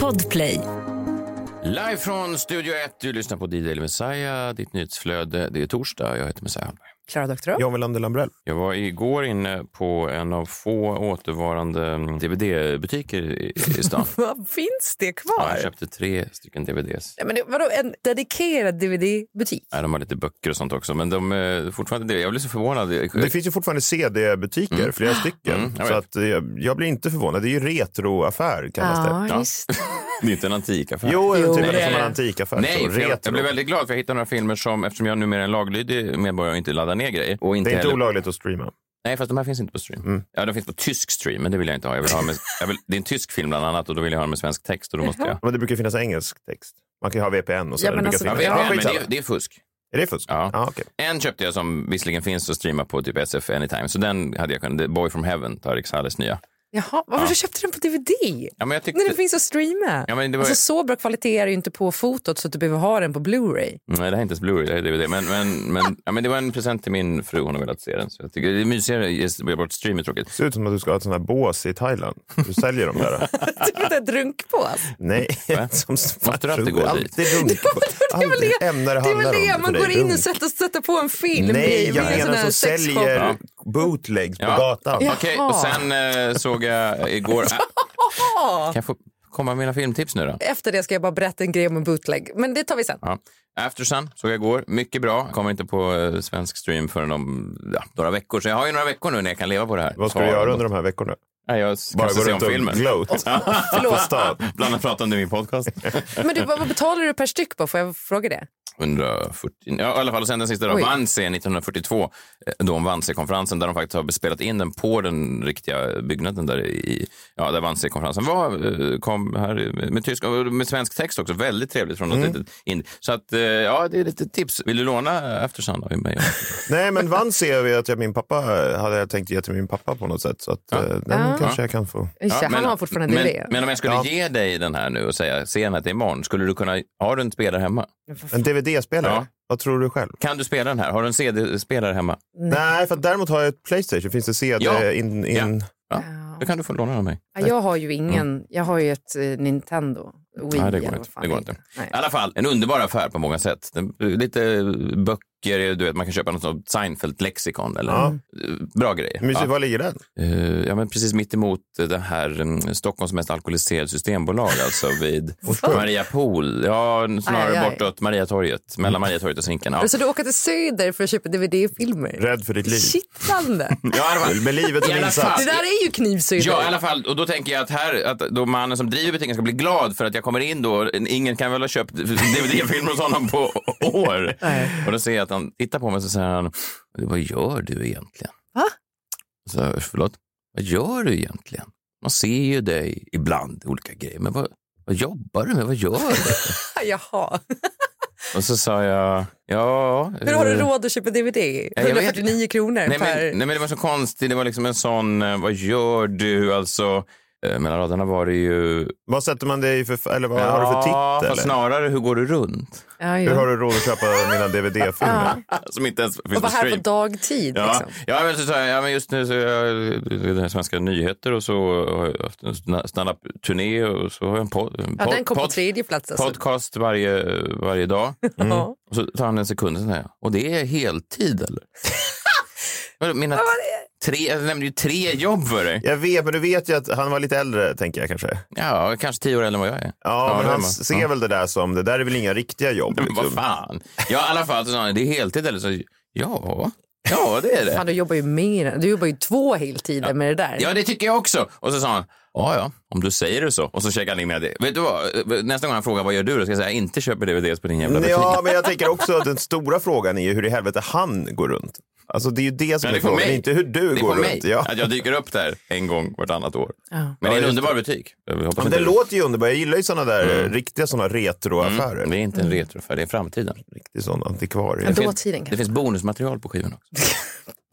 Podplay. Live från Studio 1, du lyssnar på DJ Messiah, ditt nyhetsflöde. Det är torsdag, jag heter Messiah Hallberg. Klara Doktorow. John Welander Lambrell. Jag var igår inne på en av få återvarande DVD-butiker i, i stan. Vad finns det Ja, kvar? jag köpte tre stycken DVDs. Nej, men det, vadå, en dedikerad DVD-butik? Ja, de har lite böcker och sånt också, men de är fortfarande... Jag blir så förvånad. Det finns ju fortfarande CD-butiker, flera stycken. Mm, jag så att, eh, jag blir inte förvånad. Det är ju retroaffär kallas det. Ja. Det är inte en antikaffär. Jo, Jo, typ det är som en det. antikaffär. Nej, så, jag, jag blev väldigt glad för jag hittade några filmer som, eftersom jag numera är en laglydig medborgare och inte laddar ner grejer. Och inte Det är inte heller, olagligt att streama. Nej, fast de här finns inte på stream. Mm. Ja, de finns på tysk stream, men det vill jag inte ha. Jag vill ha med, jag vill, det är en tysk film bland annat och då vill jag ha den med svensk text och då måste jag... Men det brukar finnas engelsk text. Man kan ju ha VPN och så. Ja, det men brukar alltså, Ja, finnas. vet, men det, det är fusk. Är det fusk? Ja. Ja, okej. En köpte jag som visserligen finns att streama på typ SF Anytime, så den hade jag kunnat. The Boy from Heaven, Tarik Salehs nya. Jaha, varför du köpte den på DVD? Ja, men jag tyckte... När den finns att streama? Ja, men det var... Alltså, så bra kvalitet är det ju inte på fotot så att du behöver ha den på Blu-ray. Nej, det här är inte ens Blu-ray, det är DVD. Men, men, men, ja, men det var en present till min fru, hon har velat se den. Så jag tycker det är mysigare, bort stream är tråkigt. Det ser ut som att du ska ha ett sånt här bås i Thailand. Du säljer dem där. Typ ett drunkpås. Nej, som Måste du alltid gå dit? Alltid runkpås. Det är väl bootlegs på gatan. Okej, och sen eh, såg jag igår... Kan jag få komma med mina filmtips nu då? Efter det ska jag bara berätta en grej om en bootleg. Men det tar vi sen. Ja. Aftersun såg jag igår. Mycket bra. Kommer inte på eh, svensk stream förrän om ja, några veckor. Så jag har ju några veckor nu när jag kan leva på det här. Vad ska du göra under de här veckorna? Ja, jag Bara kanske gå se om runt och filmen. gloat på stan. Bland annat prata om det i min podcast. Men du, vad vad betalar du per styck på? Får jag fråga det? 140, ja, i alla fall. Och sen den sista då. Wannsee 1942, eh, då om Wannsee-konferensen där de faktiskt har spelat in den på den riktiga byggnaden där i, ja, där Wannsee-konferensen var, eh, kom här med, tysk med svensk text också. Väldigt trevligt från något Mm. litet in. Så att, eh, ja, det är lite tips. Vill du låna Aftersun av mig? Nej, men vi att jag, min pappa hade jag tänkt ge till min pappa på något sätt. Så att, eh, den Ja. kanske jag kan få. Ja, han har fortfarande men, det. men om jag skulle Ja. ge dig den här nu och säga, se den här till imorgon, skulle du kunna, har du en spelare hemma? En DVD-spelare? Ja. Vad tror du själv? Kan du spela den här? Har du en CD-spelare hemma? Nej, för att däremot har jag ett Playstation. Finns det CD Ja. in... in... Ja, då kan du få låna den av mig. Ja, jag har ju ingen, jag har ju ett eh, Nintendo. Wii, Nej, det går inte. Det går inte. Nej. I alla fall, en underbar affär på många sätt. Lite böcker, du vet, man kan köpa något Seinfeld-lexikon eller Ja. bra grejer. Mysigt, Ja. var ligger den? Eh, ja, men precis mitt emot det här mm, Stockholms mest alkoholiserade systembolag, alltså vid Maria Pool. Ja, snarare Aj, aj, bortåt Mariatorget, mellan Mariatorget och Svinken. Ja. Så du åker till Söder för att köpa DVD-filmer? Rädd för ditt liv. Kittlande. Ja. Med livet som insats. Det där är ju knivsöder. Ja, i alla fall. Och då tänker jag att här, att då mannen som driver butiken ska bli glad för att jag kommer in då. Ingen kan väl ha köpt DVD-filmer hos honom på år. Nej. Och då ser jag att han tittar på mig och så säger han, vad gör du egentligen? Va? Så, förlåt, vad gör du egentligen? Man ser ju dig ibland, olika grejer, men vad, vad jobbar du med? Vad gör du? Jaha. Och så sa jag, ja... Hur har du eh, råd att köpa DVD? jag vet- 149 kronor Nej per... men, nej men det var så konstigt, det var liksom en sån, eh, vad gör du? Alltså, mellan raderna var det ju... Vad sätter man dig för, eller vad har du för Ja, titel? fast snarare hur går du runt? Ja, Hur ja. har du råd att köpa mina DVD-filmer? Som inte ens finns Och på vara här på stream. dagtid. Ja, Liksom. ja, men så ja, men just nu så är jag det svenska nyheter och så har jag haft en standup-turné och så har jag en, pod, en Ja, pod, den kom på tredje plats. Alltså. podcast varje, varje dag. Ja. Och så tar han en sekund och så säger jag, och det är heltid eller? Mina tre, jag nämnde ju tre jobb för dig. Jag vet, men du vet ju att han var lite äldre, tänker jag kanske. Ja, kanske tio år äldre än vad jag är. Ja, men det är han ser Ja. väl det där som, det där är väl inga riktiga jobb. Men vad Liksom. fan. Ja, i alla fall så han, det är heltid eller så. Ja, ja det är det. Fan, du jobbar ju mer. Du jobbar ju två heltider med det där. Ja, det tycker jag också. Och så sa han, ja, ja, om du säger det så. Och så checkade han in med det. Vet du vad? Nästa gång han frågar vad gör du? Då ska jag säga, jag inte köper DVDs på din jävla butik. Ja, men jag tänker också att den stora frågan är ju hur i helvete han går runt. Alltså det är ju det som Men är det är på frågan, mig. inte hur du går mig runt. Ja. att jag dyker upp där en gång vartannat år. Ja. Men det är Ja, en underbar butik. Hoppas Men det låter ju underbart. Jag gillar ju sådana där riktiga sådana retroaffärer. Mm, det är inte en retroaffär, det är framtiden. Riktig sån antikvarie. Finns- dåtiden Det finns bonusmaterial på skivan också.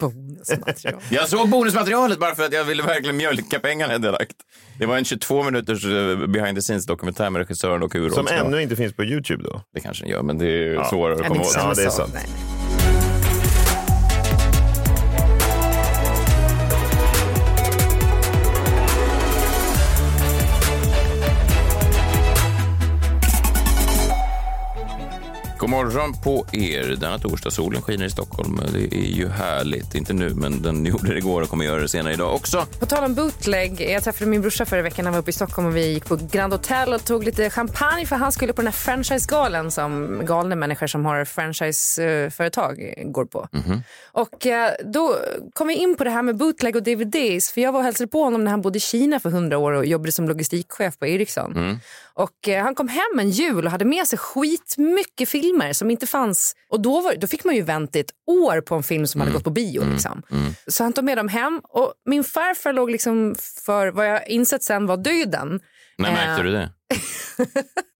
Bonusmaterial. Jag såg bonusmaterialet bara för att jag ville verkligen mjölka pengarna direkt. Det var en 22 minuters eh, behind the scenes dokumentär med regissören och hur Som ännu inte finns på YouTube då. Det kanske den gör, men det är ju svårare att komma åt. Ja, det är sant. Nej. God morgon på er. Denna torsdag. Solen skiner i Stockholm. Det är ju härligt. Inte nu, men den gjorde det igår och kommer göra det senare idag också. På tal om bootleg, jag träffade min brorsa förra veckan. Han var uppe i Stockholm och vi gick på Grand Hotel och tog lite champagne för han skulle på den här franchisegalan som galna människor som har franchiseföretag går på. Och eh, då kom vi in på det här med bootleg och DVDs för jag var och hälsade på honom när han bodde i Kina för hundra år och jobbade som logistikchef på Ericsson. Och eh, han kom hem en jul och hade med sig skitmycket filmer som inte fanns. Och då, var, då fick man ju vänta ett år på en film som hade gått på bio. Liksom. Så han tog med dem hem och min farfar låg liksom för vad jag insett sen var döden. När Eh, märkte du det?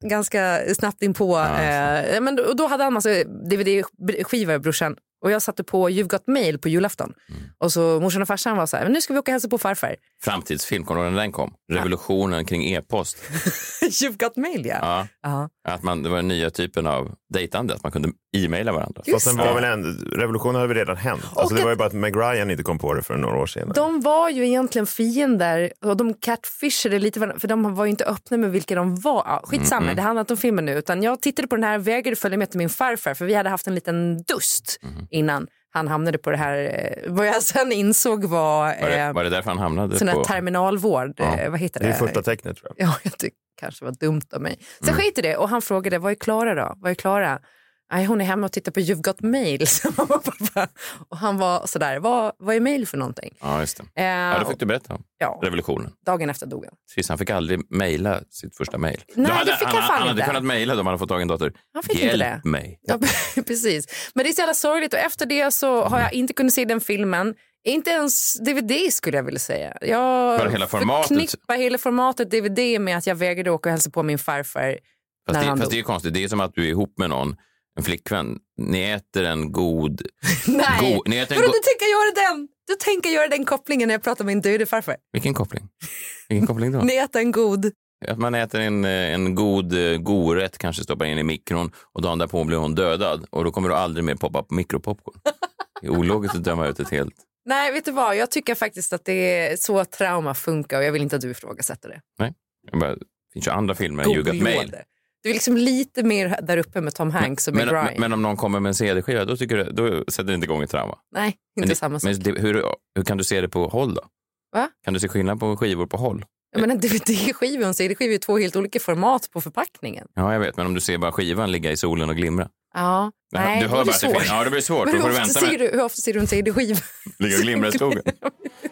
ganska snabbt in på. eh, men då, då hade han massa DVD-skivor, brorsan. Och jag satte på You've got mail på julafton. Och så morsan och farsan var så här, men nu ska vi åka och hälsa på farfar. Framtidsfilm, kommer du när den kom? Revolutionen kring e-post. You've got mail ja. Ja, ja. att man, det var den nya typen av dejtande, att man kunde e-maila varandra. Just Fast var väl en, revolutionen hade väl redan hänt. Alltså, det var ju bara att Meg Ryan inte kom på det för några år senare. De var ju egentligen fiender och de catfishade lite varandra, för de var ju inte öppna med vilka de var. Ja, skitsamma, det handlar inte om filmen nu. Utan jag tittade på den här och vägrade följa med till min farfar för vi hade haft en liten dust innan han hamnade på det här. eh, Vad jag sen insåg var, Var det, eh, var det därför han hamnade sån här på... terminalvård. Ja. Eh, vad heter Det det? är första tecknet tror jag. Ja, jag tycker kanske var dumt av mig. Sen skit i det och han frågade, vad är Klara då? Vad är Klara? Nej, hon är hemma och tittar på You've got mail. och han var sådär, vad, vad är mail för någonting? Ja, just det. Eh, Ja, det fick du berätta om. ja, Revolutionen. dagen efter dog han. Precis, han fick aldrig mejla sitt första mejl. Nej, hade, det fick han han, fan han hade inte. kunnat mejla om han hade fått tag i en dator. Han fick Hjälp inte det. mig. Ja, precis. Men det är så jävla sorgligt och efter det så har jag inte kunnat se den filmen. Inte ens DVD skulle jag vilja säga. Jag hela formatet. förknippar hela formatet DVD med att jag vägrade åka och hälsa på min farfar Fast, det, han fast det är konstigt. Det är som att du är ihop med någon, en flickvän. Ni äter en god... Nej, god ni äter en Vadå, go- du tänker göra den? Du tänker göra den kopplingen när jag pratar med min döde farfar. Vilken koppling? Vilken koppling då? Ni äter en god... Att man äter en, eh, en god eh, godrätt, kanske stoppar in i mikron och dagen därpå blir hon dödad och då kommer du aldrig mer poppa på mikropopcorn. Det är ologiskt att döma ut ett helt... Nej, vet du vad? Jag tycker faktiskt att det är så trauma funkar och jag vill inte att du ifrågasätter det. Nej. Jag bara, det finns ju andra filmer än You Got Mail. Det. Du är liksom lite mer där uppe med Tom Hanks och Meg Men, Ryan. men, men om någon kommer med en CD-skiva, då, tycker du, då sätter det inte igång ett trauma. Nej, inte Men, det, samma sak. men det, hur, hur kan du se det på håll då? Va? Kan du se skillnad på skivor på håll? Ja, men en DVD-skiva och en CD-skiva är två helt olika format på förpackningen. Ja, jag vet, men om du ser bara skivan ligga i solen och glimra. Ja, nej, du hör det det svårt. ja, det blir svårt. Men hur ofta, ser med du, hur ofta ser du en CD-skiva? ligga och glimra i skogen.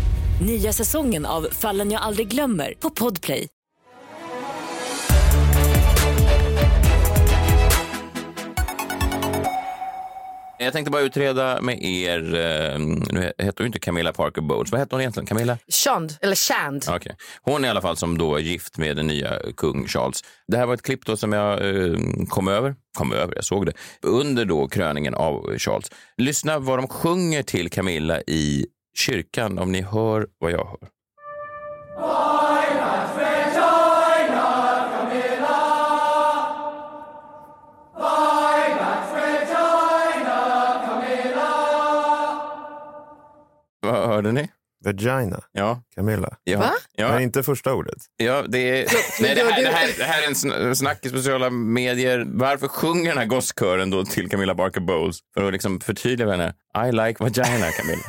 Nya säsongen av Fallen jag aldrig glömmer på Podplay. Jag tänkte bara utreda med er, eh, nu heter hon inte Camilla Parker Bowles, vad heter hon egentligen? Camilla? Shand, eller Shand. Okay. Hon är i alla fall som då är gift med den nya kung Charles. Det här var ett klipp då som jag eh, kom över, kom över, jag såg det, under då kröningen av Charles. Lyssna vad de sjunger till Camilla i kyrkan om ni hör vad jag hör. Vad hörde ni? Vagina, Ja. Camilla. ja. Va? Ja. Men inte första ordet. Ja, det är... Nej, det, här, det, här, det här är en sn- snackis på sociala medier. Varför sjunger den här gosskören då till Camilla Barker Bowles? För att liksom förtydliga för henne. I like vagina, Camilla.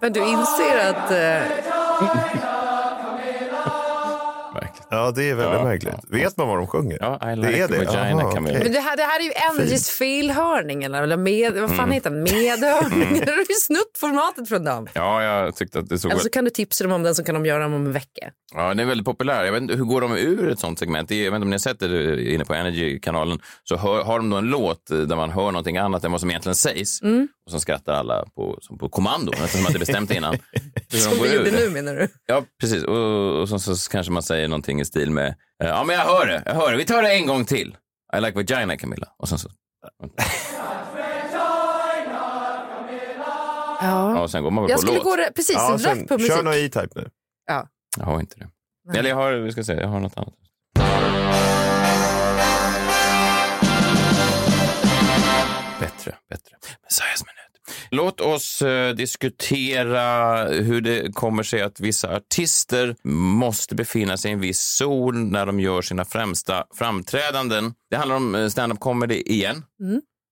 Men du inser att... eh, Ja, det är väldigt Ja, märkligt. Vet man vad de sjunger? Ja, I det like är det? vagina, Aha, okej. Men det här, det här är ju Energys felhörning eller, eller med, vad fan heter det? Medhörning. Du har ju snutt formatet från dem. Ja, jag tyckte att det såg... Eller så kan du tipsa dem om den så kan de göra dem om en vecka. Ja, den är väldigt populär. Jag vet inte, hur går de ur ett sånt segment? Det är- Jag vet inte om ni har sett det inne på Energy-kanalen. Så hör, har de då en låt där man hör någonting annat än vad som egentligen sägs. Och så skrattar alla på, som på kommando, nästan som att det är bestämt innan. De Som går vi gjorde ur. nu menar du? Ja, precis. Och, och så, så kanske man säger någonting i stil med, eh, ja men jag hör det, jag hör det, vi tar det en gång till. I like vagina Camilla. Och sen så, Ja. ja, och sen går man väl Jag på skulle låt. gå re- precis Ja, sen, rätt på musik. kör någon E-Type nu. Ja. Jag har inte det. Eller jag har, vi ska se, jag har något annat. Bättre, bättre. Messiahs minut. Låt oss eh, diskutera hur det kommer sig att vissa artister måste befinna sig i en viss zon när de gör sina främsta framträdanden. Det handlar om eh, stand-up comedy igen.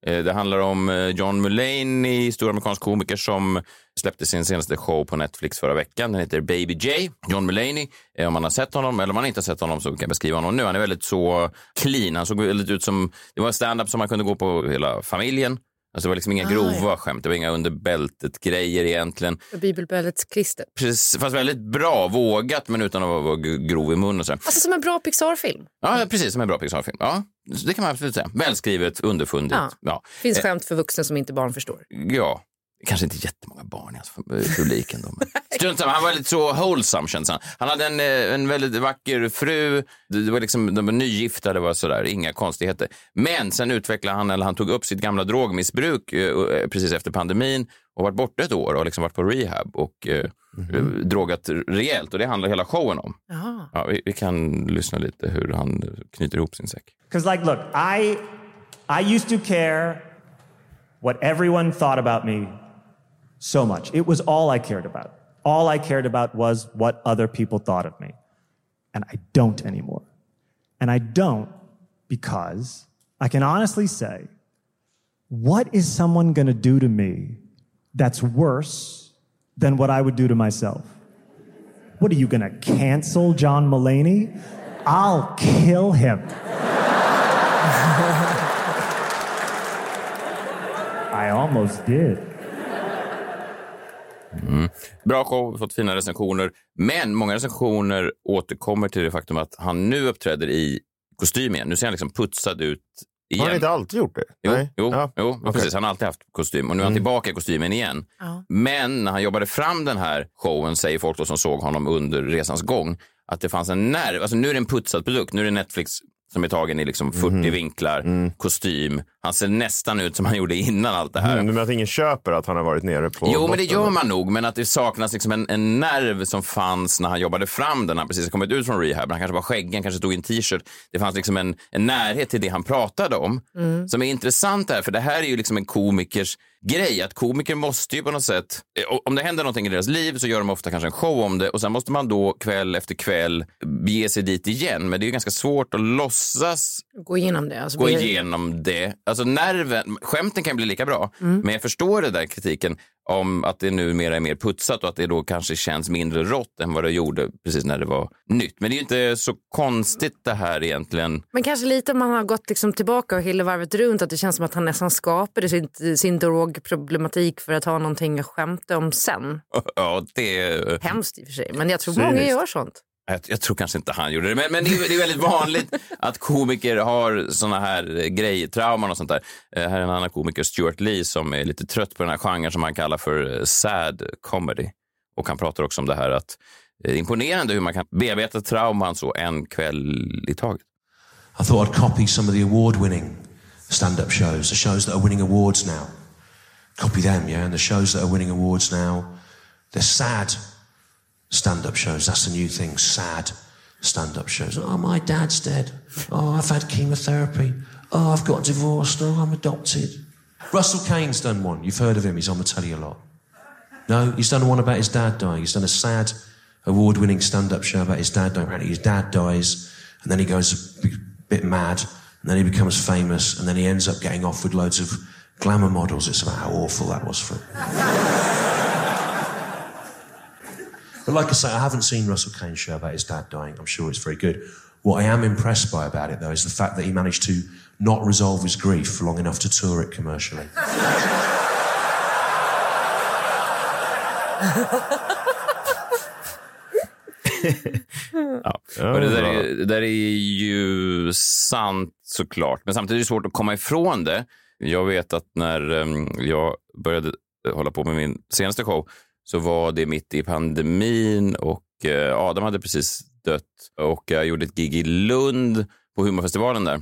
Eh, Det handlar om John Mulaney, stor amerikansk komiker som släppte sin senaste show på Netflix förra veckan. Den heter Baby J. John Mulaney, om man har sett honom eller om man inte har sett honom så kan jag beskriva honom nu. Han är väldigt så clean. Han såg väldigt ut som, det var en stand-up som man kunde gå på hela familjen. Alltså det var liksom inga grova skämt, det var inga under bältet-grejer egentligen. Bibelböldets klister. Precis, fast väldigt bra, vågat men utan att vara grov i mun och så. Alltså som en bra Pixar-film. Ja, precis som en bra Pixar-film. Ja, det kan man absolut säga. Välskrivet, underfundigt. Ja. Ja. Finns skämt för vuxna som inte barn förstår. Ja, kanske inte jättemånga barn i hans publik ändå. men Strunt samma, han var lite så wholesome känns han. Han hade en, eh, en väldigt vacker fru, det var liksom, de var nygifta, det var sådär, inga konstigheter. Men sen utvecklade han, eller han tog upp sitt gamla drogmissbruk eh, precis efter pandemin och varit borta ett år och liksom varit på rehab och eh, drogat rejält och det handlar hela showen om. Ja, vi, vi kan lyssna lite hur han knyter ihop sin säck. Because, like, look, I, I used to care what everyone thought about me so much. It was all I cared about. All I cared about was what other people thought of me. And I don't anymore. And I don't because I can honestly say, what is someone going to do to me that's worse than what I would do to myself? What are you going to cancel John Mullaney? I'll kill him. I almost did. Bra show, fått fina recensioner. Men många recensioner återkommer till det faktum att han nu uppträder i kostym igen. Nu ser han liksom putsad ut igen. Har han inte alltid gjort det? Jo, Nej. jo, Ja. jo. Mm. precis. Han har alltid haft kostym och nu är han tillbaka i kostymen igen. Men när han jobbade fram den här showen, säger folk då som såg honom under resans gång, att det fanns en nerv. Alltså nu är det en putsad produkt. Nu är det Netflix som är tagen i liksom 40 Mhm. vinklar, kostym. Han ser nästan ut som han gjorde innan allt det här. Mm, men att ingen köper att han har varit nere på Jo, men det botten. gör man nog. Men att det saknas liksom en, en nerv som fanns när han jobbade fram den. Han precis kommit ut från rehab. Han kanske var skäggig, han kanske stod i en t-shirt. Det fanns liksom en, en närhet till det han pratade om. Som är intressant här, för det här är ju liksom en komikers grej. Att komiker måste ju på något sätt, eh, om det händer någonting i deras liv så gör de ofta kanske en show om det och sen måste man då kväll efter kväll bege sig dit igen. Men det är ju ganska svårt att låtsas Gå igenom det. Alltså, gå igenom det. Alltså nerven, skämten kan bli lika bra, men jag förstår det där kritiken om att det numera är mer putsat och att det då kanske känns mindre rått än vad det gjorde precis när det var nytt. Men det är ju inte så konstigt det här egentligen. Men kanske lite om man har gått liksom tillbaka och hela varvet runt att det känns som att han nästan skapade sin, sin drogproblematik för att ha någonting att skämta om sen. Ja, det... Hemskt i och för sig, men jag tror Cyniskt. många gör sånt. Jag, jag tror kanske inte han gjorde det, men, men det, är, det är väldigt vanligt att komiker har såna här grejtrauman grejer, trauman och sånt där. Eh, här är en annan komiker, Stuart Lee, som är lite trött på den här genren som han kallar för eh, sad comedy. Och han pratar också om det här att det är imponerande hur man kan bearbeta trauman så en kväll i taget. I thought I'd copy some of the award winning stand up shows, the shows that are winning awards now. Copy them, yeah, and the shows that are winning awards now, they're sad stand up shows. That's the new thing, sad stand up shows. Oh, my dad's dead. Oh, I've had chemotherapy. Oh, I've got divorced. Oh, I'm adopted. Russell Kane's done one. You've heard of him, he's on the telly a lot. No, he's done one about his dad dying. He's done a sad, award winning stand up show about his dad dying. Apparently, his dad dies, and then he goes a bit- bit mad, and then he becomes famous, and then he ends up getting off with loads of glamour models. It's about how awful that was for him. but like I say, I haven't seen Russell Kane's show about his dad dying. I'm sure it's very good. What I am impressed by about it, though, is the fact that he managed to not resolve his grief for long enough to tour it commercially. Och det, där är, det där är ju sant såklart, men samtidigt är det svårt att komma ifrån det. Jag vet att när em, jag började hålla på med min senaste show så var det mitt i pandemin och eh, Adam hade precis dött och jag gjorde ett gig i Lund på humorfestivalen där.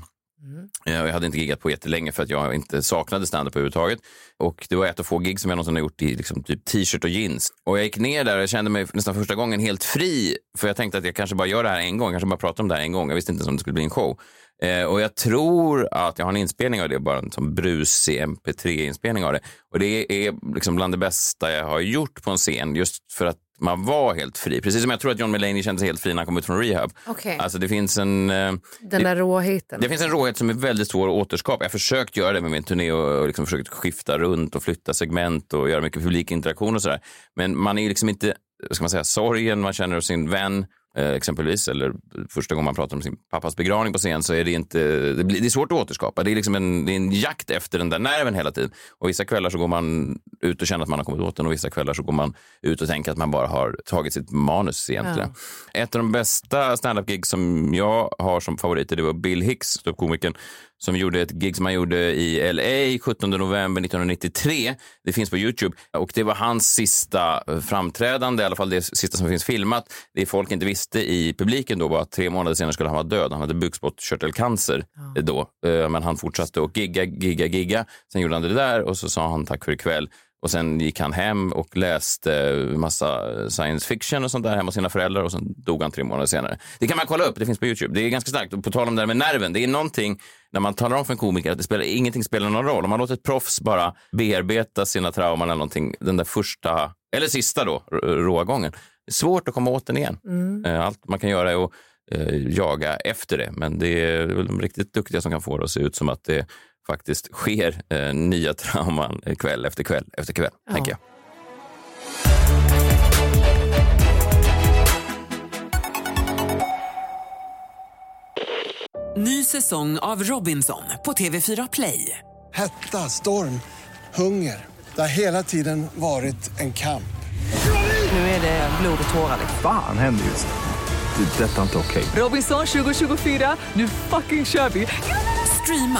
Eh, Jag hade inte giggat på jättelänge för att jag inte saknade stand-up överhuvudtaget. Och det var ett av få gig som jag någonsin har gjort i liksom, typ t-shirt och jeans. Och jag gick ner där och kände mig nästan första gången helt fri. För jag tänkte att jag kanske bara gör det här en gång, kanske bara pratar om det här en gång. Jag visste inte ens om det skulle bli en show. Eh, och jag tror att jag har en inspelning av det, bara en sån brusig MP3-inspelning av det. Och det är liksom bland det bästa jag har gjort på en scen, just för att man var helt fri. Precis som jag tror att John Mulaney kände sig helt fri när han kom ut från rehab. Okej. Alltså det finns en... eh, Den där råheten. det finns en råhet som är väldigt svår att återskapa. Jag har försökt göra det med min turné och, och liksom försökt skifta runt och flytta segment och göra mycket publikinteraktion och sådär. Men man är liksom inte, ska man säga, sorgen man känner hos sin vän exempelvis, eller första gången man pratar om sin pappas begravning på scen så är det inte, det, blir, det är svårt att återskapa. Det är liksom en, det är en jakt efter den där nerven hela tiden. Och vissa kvällar så går man ut och känner att man har kommit åt den och vissa kvällar så går man ut och tänker att man bara har tagit sitt manus egentligen. Ett av de bästa stand-up-gig som jag har som favoriter, det var Bill Hicks, komikern som gjorde ett gig som han gjorde i LA 17 november 1993. Det finns på Youtube och det var hans sista framträdande, i alla fall det sista som finns filmat. Det folk inte visste i publiken då var att tre månader senare skulle han vara död. Han hade bukspottkörtelcancer då, Eh, men han fortsatte att gigga, gigga, gigga. Sen gjorde han det där och så sa han tack för ikväll. Och sen gick han hem och läste massa science fiction och sånt där hemma hos sina föräldrar och sen dog han tre månader senare. Det kan man kolla upp, det finns på Youtube. Det är ganska starkt. Och på tal om det där med nerven, det är någonting när man talar om för en komiker att det spelar, ingenting spelar någon roll. Om man låter ett proffs bara bearbeta sina trauman eller någonting, den där första, eller sista då, råa gången. Svårt att komma åt den igen. Eh, Allt man kan göra är att eh, jaga efter det, men det är väl de riktigt duktiga som kan få det att se ut som att det faktiskt sker eh, nya trauman kväll efter kväll efter kväll, tänker jag. Ny säsong av Robinson på TV4 Play. Hetta, storm, hunger. Det har hela tiden varit en kamp. Nu är det blod och tårar. Fan händer just nu. Det. är Detta är inte okej. Robinson 2024, nu fucking kör vi! Streama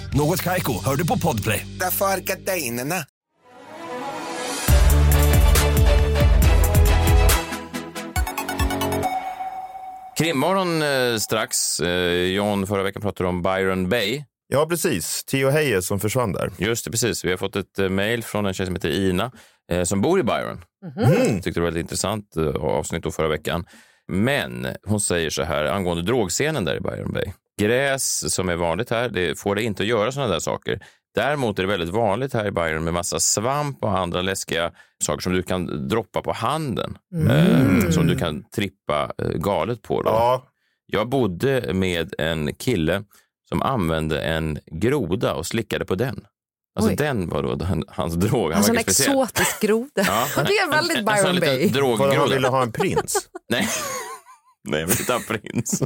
Något Kaiko, hör du på Podplay. Därför är gardinerna. Krimmorgon eh, strax. Eh, John, förra veckan pratade om Byron Bay. Ja, precis. Theo Hayes som försvann där. Just det, precis. Vi har fått ett eh, mejl från en tjej som heter Ina eh, som bor i Byron. Mm. Tyckte det var väldigt intressant eh, avsnitt då förra veckan. Men hon säger så här angående drogscenen där i Byron Bay. Gräs som är vanligt här, det får det inte att göra sådana där saker. Däremot är det väldigt vanligt här i Byron med massa svamp och andra läskiga saker som du kan droppa på handen. Eh, som du kan trippa eh, galet på. Då. Ja, Jag bodde med en kille som använde en groda och slickade på den. Alltså Oj. den var då den, hans drog. Han Alltså en exotisk groda. Ja, det är väldigt Byron Bay. han ville ha en prins. Nej. Nej, jag vill inte ha prins.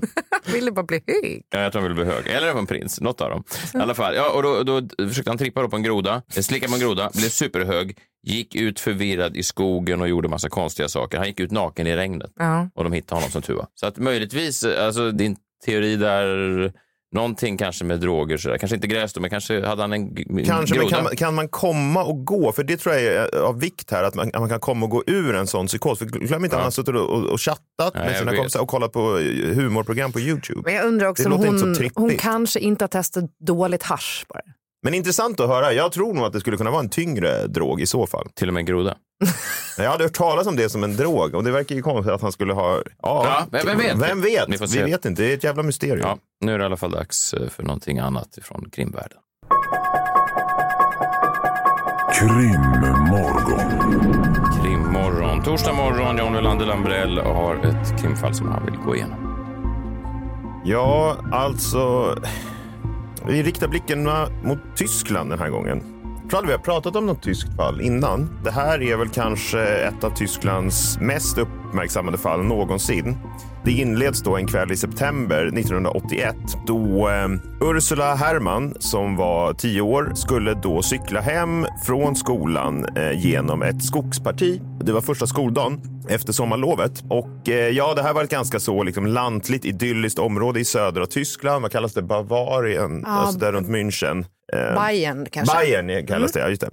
Ville bara bli hög. Ja, jag tror han ville bli hög. Eller en prins, något av dem. I alla fall, ja, och då, då försökte han trippa på en groda, slicka på en groda, blev superhög, gick ut förvirrad i skogen och gjorde massa konstiga saker. Han gick ut naken i regnet Ja. och de hittade honom som tur var. Så att möjligtvis, alltså din teori där, någonting kanske med droger sådär, kanske inte gräs då, men kanske hade han en Kanske, men groda. kan, man- kan man komma och gå? För det tror jag är av vikt här, att man, att man kan komma och gå ur en sån psykos. För glöm inte att han har suttit och, och, chattat Ja, med sina kompisar och kollat på eh, humorprogram på YouTube. Men jag undrar också Det om låter inte så hon, trippigt. hon kanske inte har testat dåligt hasch bara. Men intressant att höra. Jag tror nog att det skulle kunna vara en tyngre drog i så fall. Till och med en groda. Jag hade hört talas om det som en drog och det verkar ju konstigt att han skulle ha... Ja, vem- vem vet? Vem vet? Vi får Vi vet inte. Det är ett jävla mysterium. Ja, nu är det i alla fall dags eh, för någonting annat från krimvärlden. Krimmorgon. Krimmorgon. Torsdag morgon, John Wilander Lambrell har ett krimfall som han vill gå igenom. Ja, alltså... Vi riktar blickarna mot Tyskland den här gången. Jag tror aldrig vi har pratat om något tyskt fall innan. Det här är väl kanske ett av Tysklands mest uppmärksammade fall någonsin. Det inleds då en kväll i september 1981 då eh, Ursula Herrmann som var tio år skulle då cykla hem från skolan eh, genom ett skogsparti. Det var första skoldagen efter sommarlovet och eh, ja, det här var ett ganska så liksom, lantligt idylliskt område i södra Tyskland. Vad kallas det? Bavarien, Ja, alltså där runt München. Eh, Bayern kanske. Bayern kallas det, ja just det.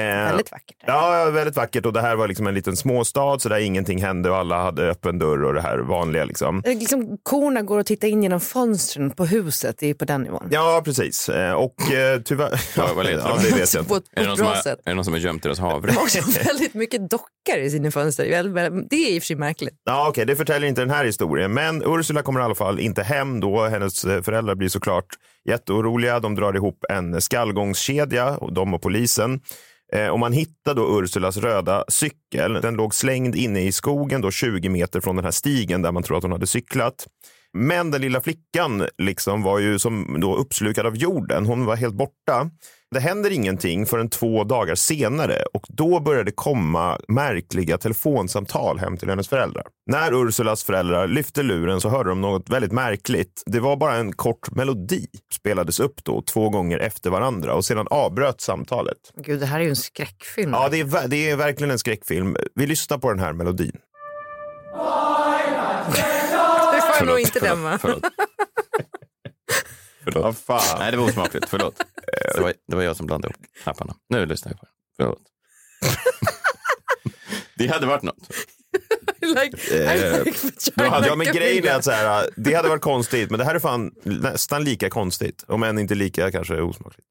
Eh, Väldigt vackert. Ja, väldigt vackert. Och det här var liksom en liten småstad så där ingenting hände och alla hade öppen dörr och det här vanliga liksom. Eh, Liksom, korna går och tittar in genom fönstren på huset, det är på den nivån. Ja, precis. Eh, Och eh, tyvärr... Vad, vad letar ja, de? det vet jag På inte. ett, på Är det, någon som har, är det någon som har gömt deras havre? Också väldigt mycket dockor i sina fönster. Det är i och för sig märkligt. Ja, okej, det förtäljer inte den här historien. Men Ursula kommer i alla fall inte hem då. Hennes föräldrar blir såklart jätteoroliga. De drar ihop en skallgångskedja, och de och polisen. Eh, och man hittar då Ursulas röda cykel. Den låg slängd inne i skogen, då 20 meter från den här stigen där man tror att hon hade cyklat. Men den lilla flickan liksom var ju som då uppslukad av jorden. Hon var helt borta. Det händer ingenting förrän två dagar senare och då började det komma märkliga telefonsamtal hem till hennes föräldrar. När Ursulas föräldrar lyfte luren så hörde de något väldigt märkligt. Det var bara en kort melodi spelades upp då två gånger efter varandra och sedan avbröt samtalet. Gud, det här är ju en skräckfilm. Ja, det är, det är verkligen en skräckfilm. Vi lyssnar på den här melodin. Det jag nog inte förlåt, döma. förlåt. Vad fan. Nej, det var osmakligt. Förlåt. Det var, det var jag som blandade ihop knapparna. Nu lyssnar jag på det. Förlåt. det hade varit något. like, I like vagina Ja, men grejen är att så här, det hade varit konstigt, men det här är fan nästan lika konstigt. Om än inte lika kanske osmakligt.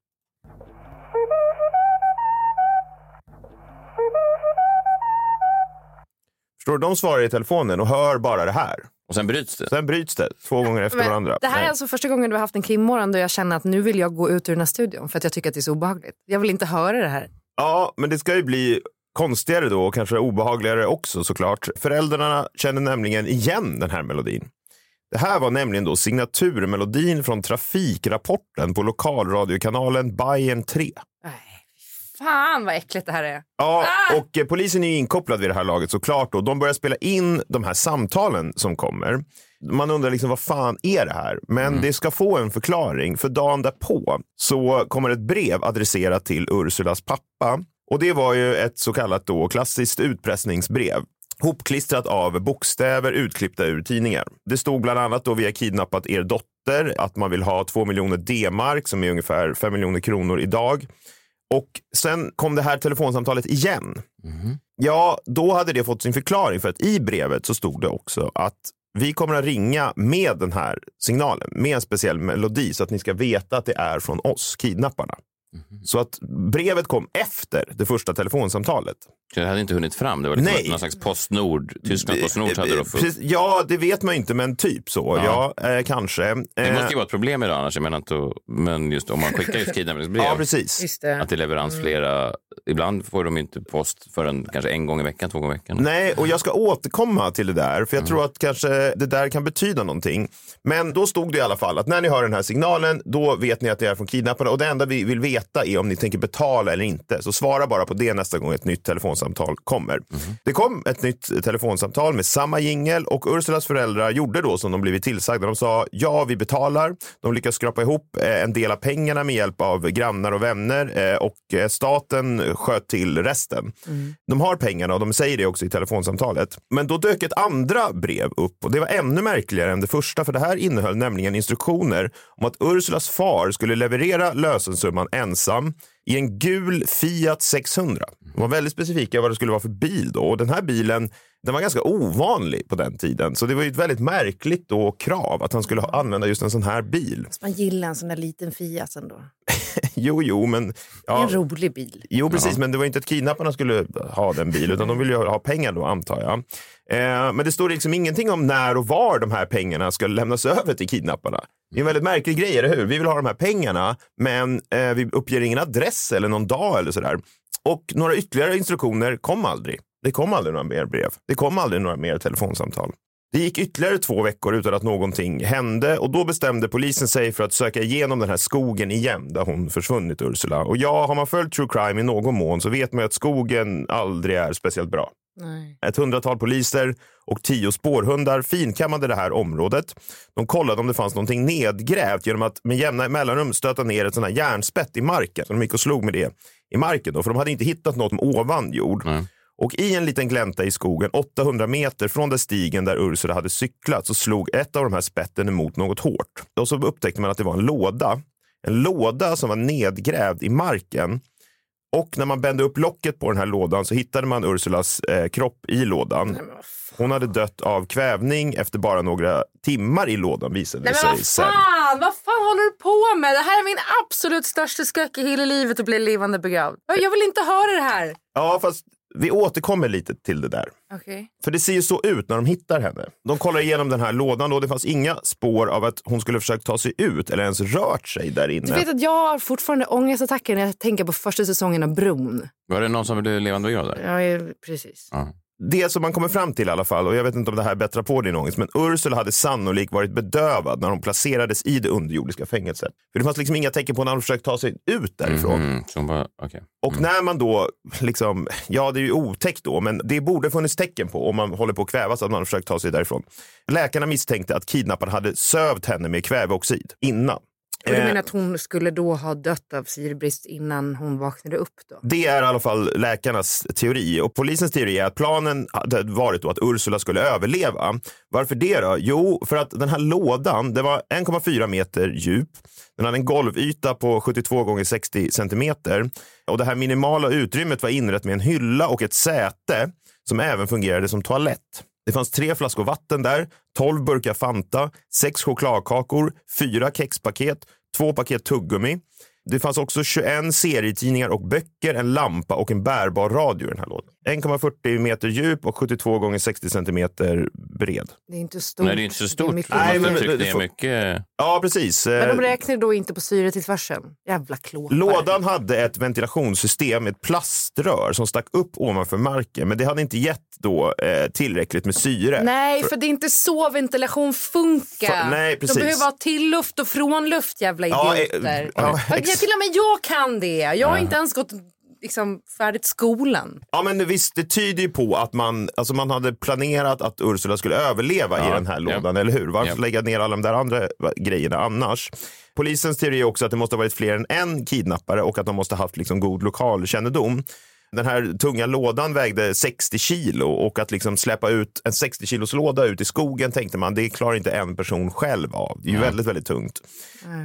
Förstår du? De svarar i telefonen och hör bara det här. Och sen bryts det. Sen bryts det två gånger efter Men varandra. Det här är Nej. alltså första gången du har haft en krimmorgon då jag känner att nu vill jag gå ut ur den här studion för att jag tycker att det är så obehagligt. Jag vill inte höra det här. Ja, men det ska ju bli konstigare då och kanske obehagligare också såklart. Föräldrarna känner nämligen igen den här melodin. Det här var nämligen då signaturmelodin från trafikrapporten på lokalradiokanalen Bayern 3. Fan vad äckligt det här är. Ja, och eh, polisen är ju inkopplad vid det här laget såklart. Och de börjar spela in de här samtalen som kommer. Man undrar liksom vad fan är det här? Men det ska få en förklaring. För dagen därpå så kommer ett brev adresserat till Ursulas pappa. Och det var ju ett så kallat då klassiskt utpressningsbrev. Hopklistrat av bokstäver utklippta ur tidningar. Det stod bland annat då vi har kidnappat er dotter, att man vill ha två miljoner D-mark som är ungefär fem miljoner kronor idag. Och sen kom det här telefonsamtalet igen. Ja, då hade det fått sin förklaring för att i brevet så stod det också att vi kommer att ringa med den här signalen, med en speciell melodi så att ni ska veta att det är från oss, kidnapparna. Så att brevet kom efter det första telefonsamtalet. Så det hade inte hunnit fram. Det var liksom Nej. någon slags Postnord. Tysklands Postnord hade då. Precis, Ja, det vet man ju inte, men typ så. Ja, eh, kanske. Det Eh, måste ju vara ett problem idag annars. Jag menar inte, men just om man skickar just kidnappningsbrev. Ja, precis. Det. Att det är leverans flera... Ibland får de inte post förrän kanske en gång i veckan, två gånger i veckan. Nej, och jag ska återkomma till det där, för jag tror att kanske det där kan betyda någonting. Men då stod det i alla fall att när ni hör den här signalen, då vet ni att det är från kidnapparna och det enda vi vill veta är om ni tänker betala eller inte. Så svara bara på det nästa gång ett nytt telefonsamtal kommer. Det kom ett nytt telefonsamtal med samma jingel och Ursulas föräldrar gjorde då som de blivit tillsagda. De sa ja, vi betalar. De lyckas skrapa ihop eh, en del av pengarna med hjälp av grannar och vänner eh, och eh, staten sköt till resten. De har pengarna och de säger det också i telefonsamtalet. Men då dök ett andra brev upp och det var ännu märkligare än det första för det här innehöll nämligen instruktioner om att Ursulas far skulle leverera lösensumman ensam i en gul Fiat 600. De var väldigt specifika vad det skulle vara för bil då och den här bilen den var ganska ovanlig på den tiden. Så det var ju ett väldigt märkligt då krav att han skulle ha, använda just en sån här bil. Man gillar en sån där liten Fiat ändå. Jo, jo, men... Ja. en rolig bil. Jo, precis, men det var inte att kidnapparna skulle ha den bilen, utan de ville ju ha pengar då, antar jag. Eh, men det står liksom ingenting om när och var de här pengarna ska lämnas över till kidnapparna. Det är en väldigt märklig grej, eller hur? Vi vill ha de här pengarna, men eh, vi uppger ingen adress eller någon dag eller sådär. Och några ytterligare instruktioner kom aldrig. Det kom aldrig några mer brev. Det kom aldrig några mer telefonsamtal. Det gick ytterligare två veckor utan att någonting hände och då bestämde polisen sig för att söka igenom den här skogen igen där hon försvunnit, Ursula. Och ja, har man följt true crime i någon mån så vet man ju att skogen aldrig är speciellt bra. Nej. Ett hundratal poliser och tio spårhundar finkammade det här området. De kollade om det fanns någonting nedgrävt genom att med jämna mellanrum stöta ner ett sånt här järnspett i marken. Så de gick och slog med det i marken då, för de hade inte hittat något ovan jord. Och i en liten glänta i skogen, 800 meter från den stigen där Ursula hade cyklat, så slog ett av de här spetten emot något hårt. Och så upptäckte man att det var en låda. En låda som var nedgrävd i marken. Och när man bände upp locket på den här lådan så hittade man Ursulas eh, kropp i lådan. Hon hade dött av kvävning efter bara några timmar i lådan visade Nej sig vad sen. fan, vad fan håller du på med? Det här är min absolut största skräck i hela livet att bli levande begravd. Jag vill inte höra det här. Ja, fast vi återkommer lite till det där. Okej. För det ser ju så ut när de hittar henne. De kollar igenom den här lådan och det fanns inga spår av att hon skulle försökt ta sig ut eller ens rört sig där inne. Du vet att jag har fortfarande ångestattacker när jag tänker på första säsongen av Bron. Var det någon som blev levande begravd där? Ja, precis. Det som man kommer fram till i alla fall, och jag vet inte om det här bättrar på din ångest, men Ursula hade sannolikt varit bedövad när hon placerades i det underjordiska fängelset. För det fanns liksom inga tecken på när hon försökt ta sig ut därifrån. Hon bara, okej. Och när man då, liksom, ja det är ju otäckt då, men det borde funnits tecken på om man håller på att kvävas att man har försökt ta sig därifrån. Läkarna misstänkte att kidnapparen hade sövt henne med kväveoxid innan. Och du Eh, menar att hon skulle då ha dött av syrebrist innan hon vaknade upp då? Det är i alla fall läkarnas teori och polisens teori är att planen hade varit att Ursula skulle överleva. Varför det då? Jo, för att den här lådan, det var 1,4 meter djup. Den hade en golvyta på 72 gånger 60 centimeter och det här minimala utrymmet var inrett med en hylla och ett säte som även fungerade som toalett. Det fanns tre flaskor vatten där, 12 burkar Fanta, sex chokladkakor, fyra kexpaket, två paket tuggummi. Det fanns också 21 serietidningar och böcker, en lampa och en bärbar radio i den här lådan. 1,40 meter djup och 72 gånger 60 centimeter bred. Det är inte stort. Nej, det är inte så stort. mycket. Man Nej, men- det ner får- mycket. Ja, precis. Men de Eh, räknar då inte på syretillförseln. Jävla klåpare. Lådan hade ett ventilationssystem med ett plaströr som stack upp ovanför marken, men det hade inte gett då eh, tillräckligt med syre. Nej, för det är inte så ventilation funkar. För- nej, precis. De behöver ha tillluft och frånluft, jävla Ja, idioter. eh, ja, Ja, ex- till och med jag kan det. Jag har inte ens gått liksom, färdigt skolan. Ja, men visst, det tyder ju på att man, alltså man hade planerat att Ursula skulle överleva i Ja, den här ja. lådan, eller hur? Varför Ja. lägga ner alla de där andra grejerna annars? Polisens teori är också att det måste ha varit fler än en kidnappare och att de måste ha haft liksom god lokalkännedom. Den här tunga lådan vägde 60 kilo och att liksom släppa ut en 60 kilos låda ut i skogen tänkte man, det klarar inte en person själv av. Det är ju väldigt, väldigt tungt.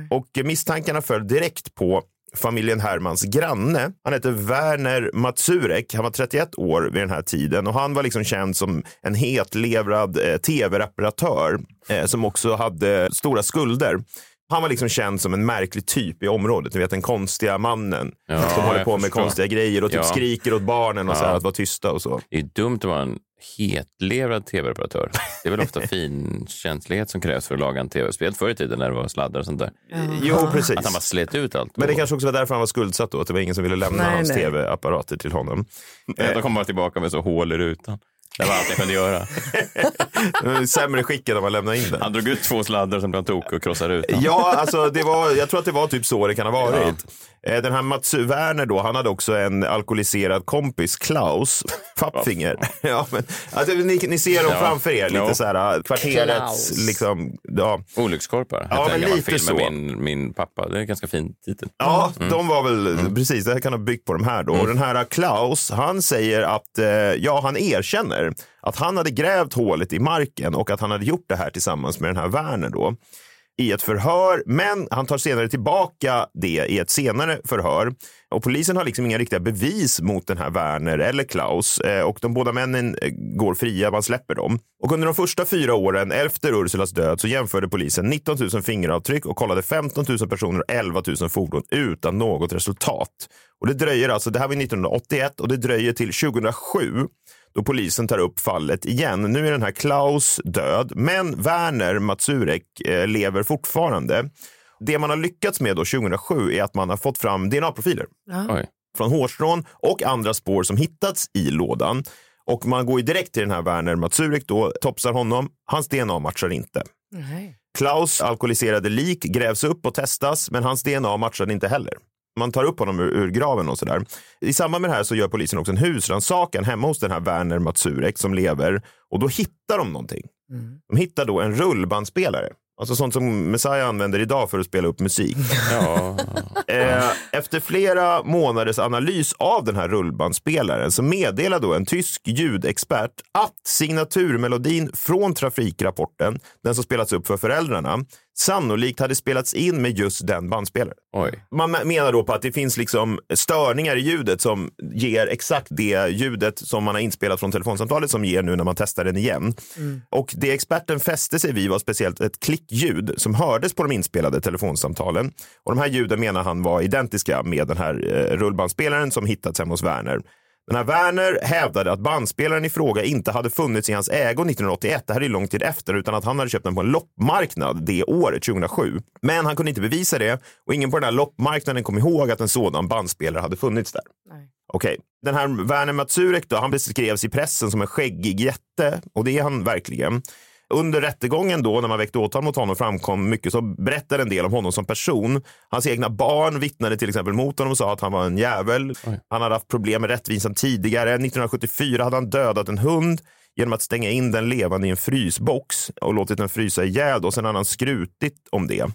Och misstankarna föll direkt på familjen Hermans granne. Han heter Werner Matsurek. Han var 31 år vid den här tiden och han var liksom känd som en hetlevrad eh, tv-reparatör eh, som också hade stora skulder. Han var liksom känd som en märklig typ i området. Ni vet den konstiga mannen Ja, som håller på med förstår. konstiga grejer och typ Ja. skriker åt barnen och så här, Ja. att vara tysta och så. Det är dumt vara en hetlevrad tv-reparatör. Det är väl ofta fin känslighet som krävs för att laga en tv. Speciellt förr i tiden när det var sladdar och sånt där. Jo, precis. Att han bara slet ut allt. Men det kanske också var därför han var skuldsatt då, att det var ingen som ville lämna Nej, hans tv-apparater till honom. Eh, Då kommer man tillbaka med så hål i rutan. Det var allt jag kunde göra. Eh, Sämre skick än om man lämnade in den. Han drog ut två sladdar som blev han tokig och krossade rutan. Ja, alltså det var, jag tror att det var typ så det kan ha varit. Eh, Den här Mats Werner då, han hade också en alkoholiserad kompis, Klaus Pappfinger. Ja, men, alltså, ni, ni ser dem Ja. framför er, lite Ja. så här, kvarterets, Klaus. liksom, ja. Olyckskorpar. Ja, men lite film så. min, min pappa. Det är en ganska fin titel. Ja, Mm. de var väl, precis, det här kan ha byggt på de här då. Och den här Klaus, han säger att, eh, ja, han erkänner att han hade grävt hålet i marken och att han hade gjort det här tillsammans med den här Werner då i ett förhör, men han tar senare tillbaka det i ett senare förhör. Och polisen har liksom inga riktiga bevis mot den här Werner eller Klaus eh, och de båda männen eh, går fria, man släpper dem. Och under de första fyra åren efter Ursulas död så jämförde polisen 19 000 fingeravtryck och kollade 15 000 personer och 11 000 fordon utan något resultat. Och det dröjer alltså, det här var 1981 och det dröjer till 2007 då polisen tar upp fallet igen. Nu är den här Klaus död, men Werner Matsurek eh, lever fortfarande. Det man har lyckats med då 2007 är att man har fått fram DNA-profiler Oj. från hårstrån och andra spår som hittats i lådan. Och man går ju direkt till den här Werner Matsurek då, topsar honom. Hans DNA matchar inte. Nej. Klaus alkoholiserade lik grävs upp och testas, men hans DNA matchade inte heller. Man tar upp honom ur, ur graven och sådär. I samband med det här så gör polisen också en husrannsakan hemma hos den här Werner Matsurek som lever och då hittar de någonting. De hittar då en rullbandspelare. Alltså sånt som Messiah använder idag för att spela upp musik. Ja. Eh, Efter flera månaders analys av den här rullbandspelaren så meddelar då en tysk ljudexpert att signaturmelodin från trafikrapporten, den som spelats upp för föräldrarna, sannolikt hade spelats in med just den bandspelaren. Oj. Man menar då på att det finns liksom störningar i ljudet som ger exakt det ljudet som man har inspelat från telefonsamtalet som ger nu när man testar den igen. Och det experten fäste sig vid var speciellt ett klickljud som hördes på de inspelade telefonsamtalen. Och de här ljuden menar han var identiska med den här eh, rullbandspelaren som hittats hemma hos Werner. Den här Werner hävdade att bandspelaren i fråga inte hade funnits i hans ägo 1981. Det här är lång tid efter, utan att han hade köpt den på en loppmarknad det året, 2007. Men han kunde inte bevisa det och ingen på den här loppmarknaden kom ihåg att en sådan bandspelare hade funnits där. Okej, den här Werner Matsurek då, han beskrevs i pressen som en skäggig jätte och det är han verkligen. Under rättegången då, när man väckte åtal mot honom, framkom mycket så berättade en del om honom som person. Hans egna barn vittnade till exempel mot honom och sa att han var en jävel. Han hade haft problem med rättvisan tidigare. 1974 hade han dödat en hund genom att stänga in den levande i en frysbox och låtit den frysa ihjäl. Och sen hade han skrutit om det.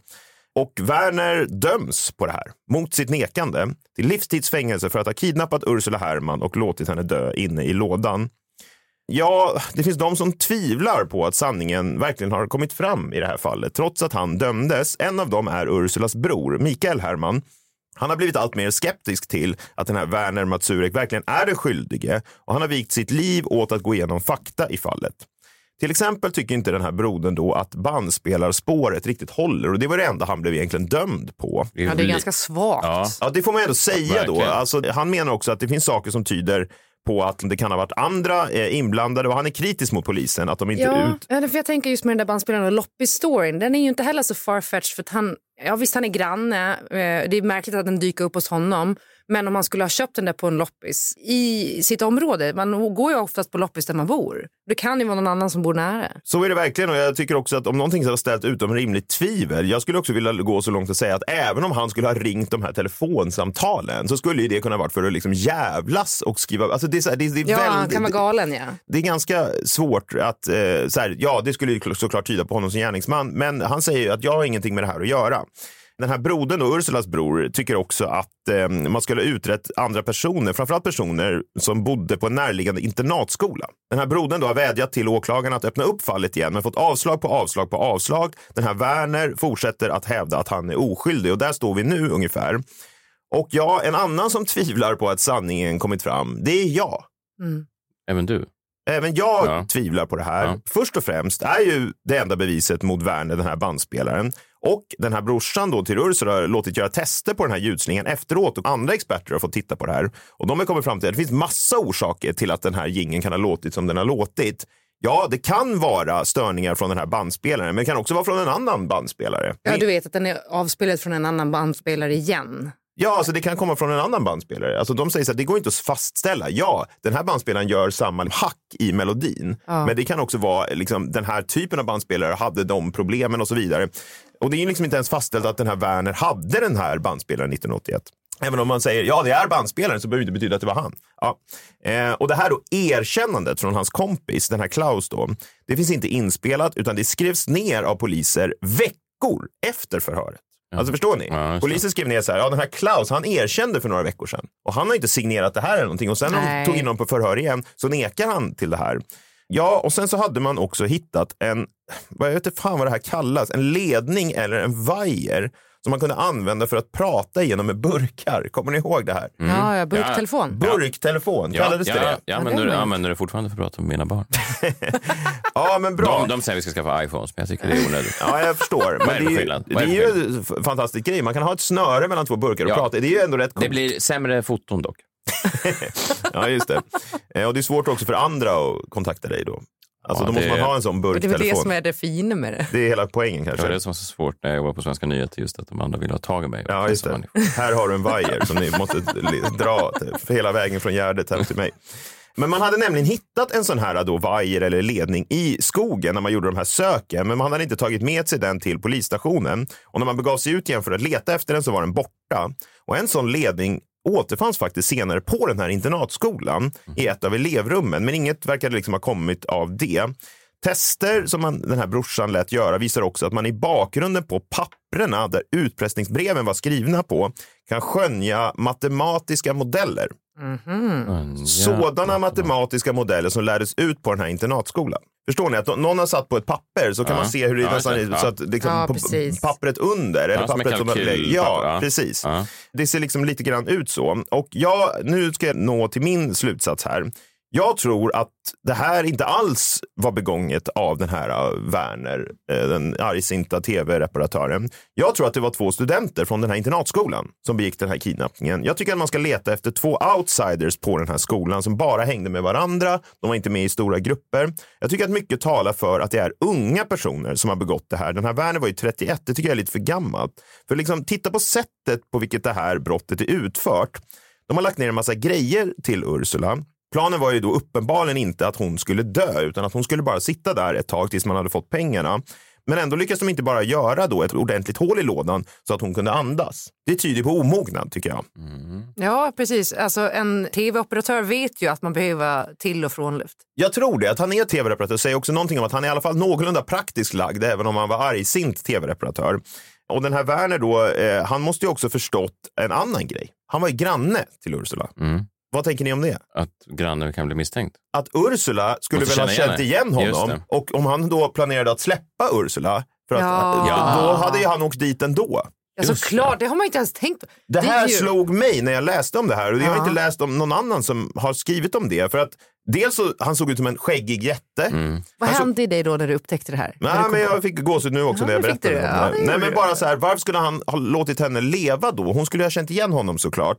Och Werner döms på det här, mot sitt nekande, till livstidsfängelse för att ha kidnappat Ursula Herrmann och låtit henne dö inne i lådan. Ja, det finns de som tvivlar på att sanningen verkligen har kommit fram i det här fallet, trots att han dömdes. En av dem är Ursulas bror, Mikael Herrmann. Han har blivit allt mer skeptisk till att den här Werner Matsurek verkligen är den skyldige och han har vikt sitt liv åt att gå igenom fakta i fallet. Till exempel tycker inte den här brodern då att bandspelarspåret riktigt håller och det var det enda han blev egentligen dömd på. Ja, det är ganska svagt. Ja, det får man ändå säga då. Alltså, han menar också att det finns saker som tyder på att det kan ha varit andra eh, inblandade och han är kritisk mot polisen att de inte Ja, ut... ja, för jag tänker just med den där bandspelaren och loppis-storyn. Den är ju inte heller så farfetched för att han, ja visst han är granne, eh, det är märkligt att den dyker upp hos honom. Men om man skulle ha köpt den där på en loppis i sitt område, man går ju oftast på loppis där man bor. Det kan ju vara någon annan som bor nära. Så är det verkligen och jag tycker också att om någonting har ställt utom rimligt tvivel, jag skulle också vilja gå så långt att säga att även om han skulle ha ringt de här telefonsamtalen så skulle ju det kunna varit för att liksom jävlas och skriva, alltså det är, så här, det, det är Ja, väldigt, kan vara galen ja. det är ganska svårt att, eh, så här, ja det skulle ju såklart tyda på honom som gärningsman, men han säger ju att jag har ingenting med det här att göra. Den här brodern, då, Ursulas bror, tycker också att eh, man skulle ha utrett andra personer, framförallt personer som bodde på en närliggande internatskola. Den här brodern då har vädjat till åklagarna att öppna upp fallet igen, men fått avslag på avslag på avslag. Den här Werner fortsätter att hävda att han är oskyldig och där står vi nu ungefär. Och ja, en annan som tvivlar på att sanningen kommit fram, det är jag. Även du? Även jag Ja. tvivlar på det här. Ja. Först och främst är ju det enda beviset mot Werner den här bandspelaren. Och den här brorsan då till Ursula har låtit göra tester på den här ljudslingen efteråt och andra experter har fått titta på det här. Och de har kommit fram till att det finns massa orsaker till att den här gingen kan ha låtit som den har låtit. Ja, det kan vara störningar från den här bandspelaren, men det kan också vara från en annan bandspelare. Ja, du vet att den är avspelad från en annan bandspelare igen. Ja, alltså det kan komma från en annan bandspelare. Alltså de säger så att det går inte att fastställa. Ja, den här bandspelaren gör samma hack i melodin. Ja. Men det kan också vara liksom, den här typen av bandspelare hade de problemen och så vidare. Och det är liksom inte ens fastställt att den här Werner hade den här bandspelaren 1981. Även om man säger ja, det är bandspelaren så behöver det inte betyda att det var han. Ja. Eh, och det här då erkännandet från hans kompis, den här Klaus då, det finns inte inspelat utan det skrevs ner av poliser veckor efter förhöret. Alltså förstår ni? Ja. Polisen skrev ner så här, ja den här Klaus, han erkände för några veckor sedan. Och han har inte signerat det här eller någonting. Och sen när de tog in honom på förhör igen så nekar han till det här. Ja, och sen så hade man också hittat en, vad jag vet inte fan vad det här kallas, en ledning eller en vajer som man kunde använda för att prata igenom med burkar. Kommer ni ihåg det här? Ja, ja, burktelefon. Burktelefon, Ja, kallades ja, det ja, det? ja, Ja, men det nu var ju- använder det fortfarande för att prata med mina barn. Ja, men bra. De, de säger att vi ska skaffa iPhones, men jag tycker det är onödigt. Ja, jag förstår. Men det det är, ju, det är det ju en fantastisk grej. Man kan ha ett snöre mellan två burkar och Ja. prata. Det är ju ändå rätt Det coolt. blir sämre foton dock. Ja, just det. Eh, Och det är svårt också för andra att kontakta dig då. Alltså Ja, då måste det- man ha en sån Och det är väl det burktelefon. som är det fina med det. Det är hela poängen Det var kanske. det som var så svårt när jag jobbade på Svenska nyheter, just att de andra ville ha tag i mig. Ja, just det. Här har du en vajer som ni måste dra hela vägen från Gärdet hem till mig. Men man hade nämligen hittat en sån här då vajer eller ledning i skogen när man gjorde de här söken. Men man hade inte tagit med sig den till polisstationen. Och när man begav sig ut igen för att leta efter den så var den borta. Och en sån ledning återfanns faktiskt senare på den här internatskolan i ett av elevrummen. Men inget verkade liksom ha kommit av det. Tester som man, den här brorsan lät göra visar också att man i bakgrunden på papprena där utpressningsbreven var skrivna på kan skönja matematiska modeller. Sådana matematiska modeller som lärdes ut på den här internatskolan. Förstår ni? Att någon har satt på ett papper så kan Ja. man se hur det Ja, nästan så att liksom Ja, pappret under. Eller Ja, som pappret en kalkylpapper, Ja, ja. precis. Ja. Det ser liksom lite grann ut så. Och jag, nu ska jag nå till min slutsats här. Jag tror att det här inte alls var begånget av den här äh, Werner, äh, den argsinta tv-reparatören. Jag tror att det var två studenter från den här internatskolan som begick den här kidnappningen. Jag tycker att man ska leta efter två outsiders på den här skolan som bara hängde med varandra. De var inte med i stora grupper. Jag tycker att mycket talar för att det är unga personer som har begått det här. Den här Werner var ju 31, det tycker jag är lite för gammalt. För liksom, titta på sättet på vilket det här brottet är utfört. De har lagt ner en massa grejer till Ursula. Planen var ju då uppenbarligen inte att hon skulle dö, utan att hon skulle bara sitta där ett tag tills man hade fått pengarna. Men ändå lyckas de inte bara göra då ett ordentligt hål i lådan så att hon kunde andas. Det tyder på omognad tycker jag. Ja, precis. Alltså, en tv-operatör vet ju att man behöver till och från luft. Jag tror det. Att han är tv-reparatör säger också någonting om att han är i alla fall någorlunda praktiskt lagd, även om han var argsint tv-reparatör. Och den här Werner då, eh, han måste ju också förstått en annan grej. Han var ju granne till Ursula. Mm. Vad tänker ni om det? Att grannen kan bli misstänkt. Att Ursula skulle väl ha känt igen honom. det. Och om han då planerade att släppa Ursula, för att, Ja. då hade ju han åkt dit ändå. Ja, såklart. Det har man inte ens tänkt på. Det är här ju- slog mig när jag läste om det här och jag har Ja. inte läst om någon annan som har skrivit om det. För att dels så, han såg ut som en skäggig jätte. Mm. Vad Han såg- hände i dig då när du upptäckte det här? Nej, men på- jag fick gåshud nu också Ja, när jag det berättade om Ja, det. det Nej, men bara så här, varför skulle han ha låtit henne leva då? Hon skulle ju ha känt igen honom såklart.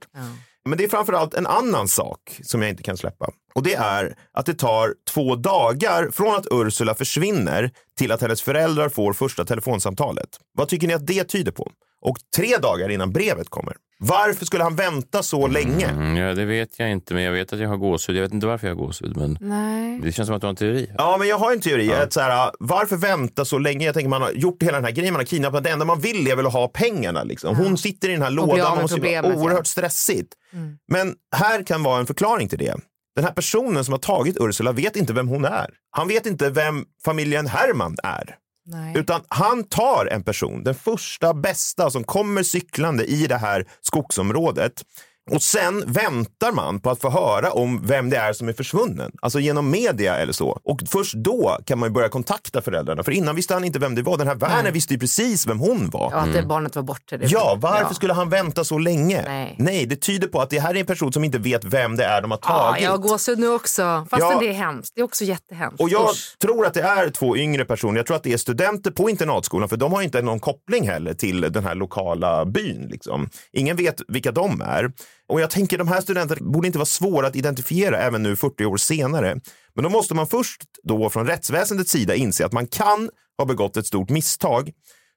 Men det är framförallt en annan sak som jag inte kan släppa. Och det är att det tar två dagar från att Ursula försvinner till att hennes föräldrar får första telefonsamtalet. Vad tycker ni att det tyder på? Och tre dagar innan brevet kommer. Varför skulle han vänta så länge? Mm, ja, det vet jag inte, men jag vet att jag har gåshud. Jag vet inte varför jag har gåshud, men Nej. det känns som att du har en teori. Ja, men jag har en teori. Att så här, varför vänta så länge? Jag tänker man har gjort hela den här grejen, man har kidnappat. Det enda man vill är väl att ha pengarna. Liksom. Hon sitter i den här lådan, med det måste vara problemet, oerhört ja. stressigt. Mm. Men här kan vara en förklaring till det. Den här personen som har tagit Ursula vet inte vem hon är. Han vet inte vem familjen Herman är. Nej. Utan han tar en person, den första bästa som kommer cyklande i det här skogsområdet. Och sen väntar man på att få höra om vem det är som är försvunnen. Alltså genom media eller så. Och först då kan man börja kontakta föräldrarna. För innan visste han inte vem det var. Den här Werner visste ju precis vem hon var. Ja, att det barnet var borta. Det Ja, varför Ja. skulle han vänta så länge? Nej. det tyder på att det här är en person som inte vet vem det är de har Ja, tagit. jag har gåshud nu också. Fast Ja. det är hemskt. Det är också jättehemskt. Och jag Usch. tror att det är två yngre personer. Jag tror att det är studenter på internatskolan, för de har inte någon koppling heller till den här lokala byn. Liksom. Ingen vet vilka de är. Och jag tänker de här studenterna borde inte vara svåra att identifiera även nu 40 år senare. Men då måste man först då från rättsväsendets sida inse att man kan ha begått ett stort misstag.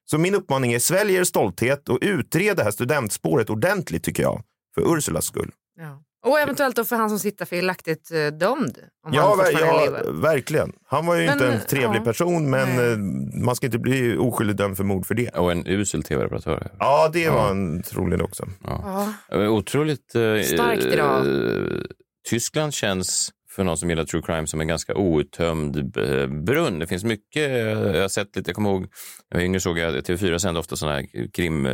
Så min uppmaning är svälj er stolthet och utred det här studentspåret ordentligt tycker jag. För Ursulas skull. Ja. Och eventuellt då för han som sitter felaktigt eh, dömd. Om Ja, han ver- ja lever. verkligen. Han var ju Men, inte en trevlig ja. person, men Nej. eh, man ska inte bli oskyldigt dömd för mord för det. Och en usel tv-reparatör. Ja, det var en trolig också. Ja. Ja. Otroligt... Eh, Starkt idag. eh, Tyskland känns för någon som gillar true crime som en ganska outtömd brunn. Det finns mycket, jag har sett lite, jag kommer ihåg, när jag var yngre såg jag TV4 sände ofta sådana här krim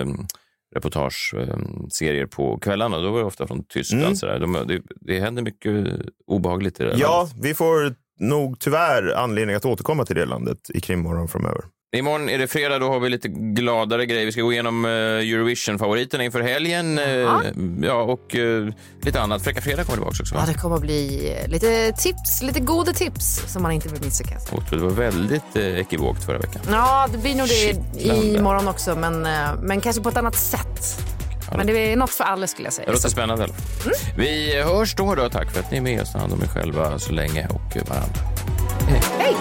eh, reportage, eh, serier på kvällarna. Då var det ofta från Tyskland. Mm. Sådär. De, det, det händer mycket obehagligt i det Ja, landet. vi får nog tyvärr anledning att återkomma till det landet i krimmorgon framöver. Imorgon är det fredag, då har vi lite gladare grejer. Vi ska gå igenom eh, Eurovision-favoriterna inför helgen. eh, ja, och eh, lite annat. Fräcka fredag kommer tillbaka också. Ja, det kommer att bli eh, lite tips, lite goda tips som man inte vill. Otroligt, det var väldigt eh, ekivokt förra veckan. Ja, det blir nog det imorgon också, men, eh, men kanske på ett annat sätt. Men det är något för alla skulle jag säga. Det låter spännande. alla fall. Vi hörs då, då. Tack för att ni är med oss. Ta hand om er själva så länge och varandra. Hej!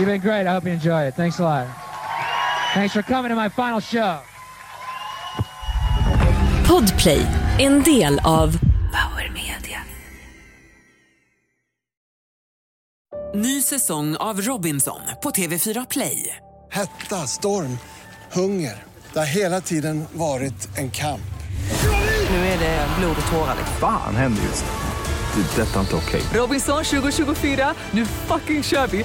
You've been great. I hope you enjoy it. Thanks a lot. Thanks for coming to my final show. Podplay, en del av Power Media. Ny säsong av Robinson på TV4 Play. Hetta, storm, hunger. Det har hela tiden varit en kamp. Nu är det blod och tårar. Fan händer just nu. Det. är Detta är inte okej. Robinson 2024, nu fucking kör vi!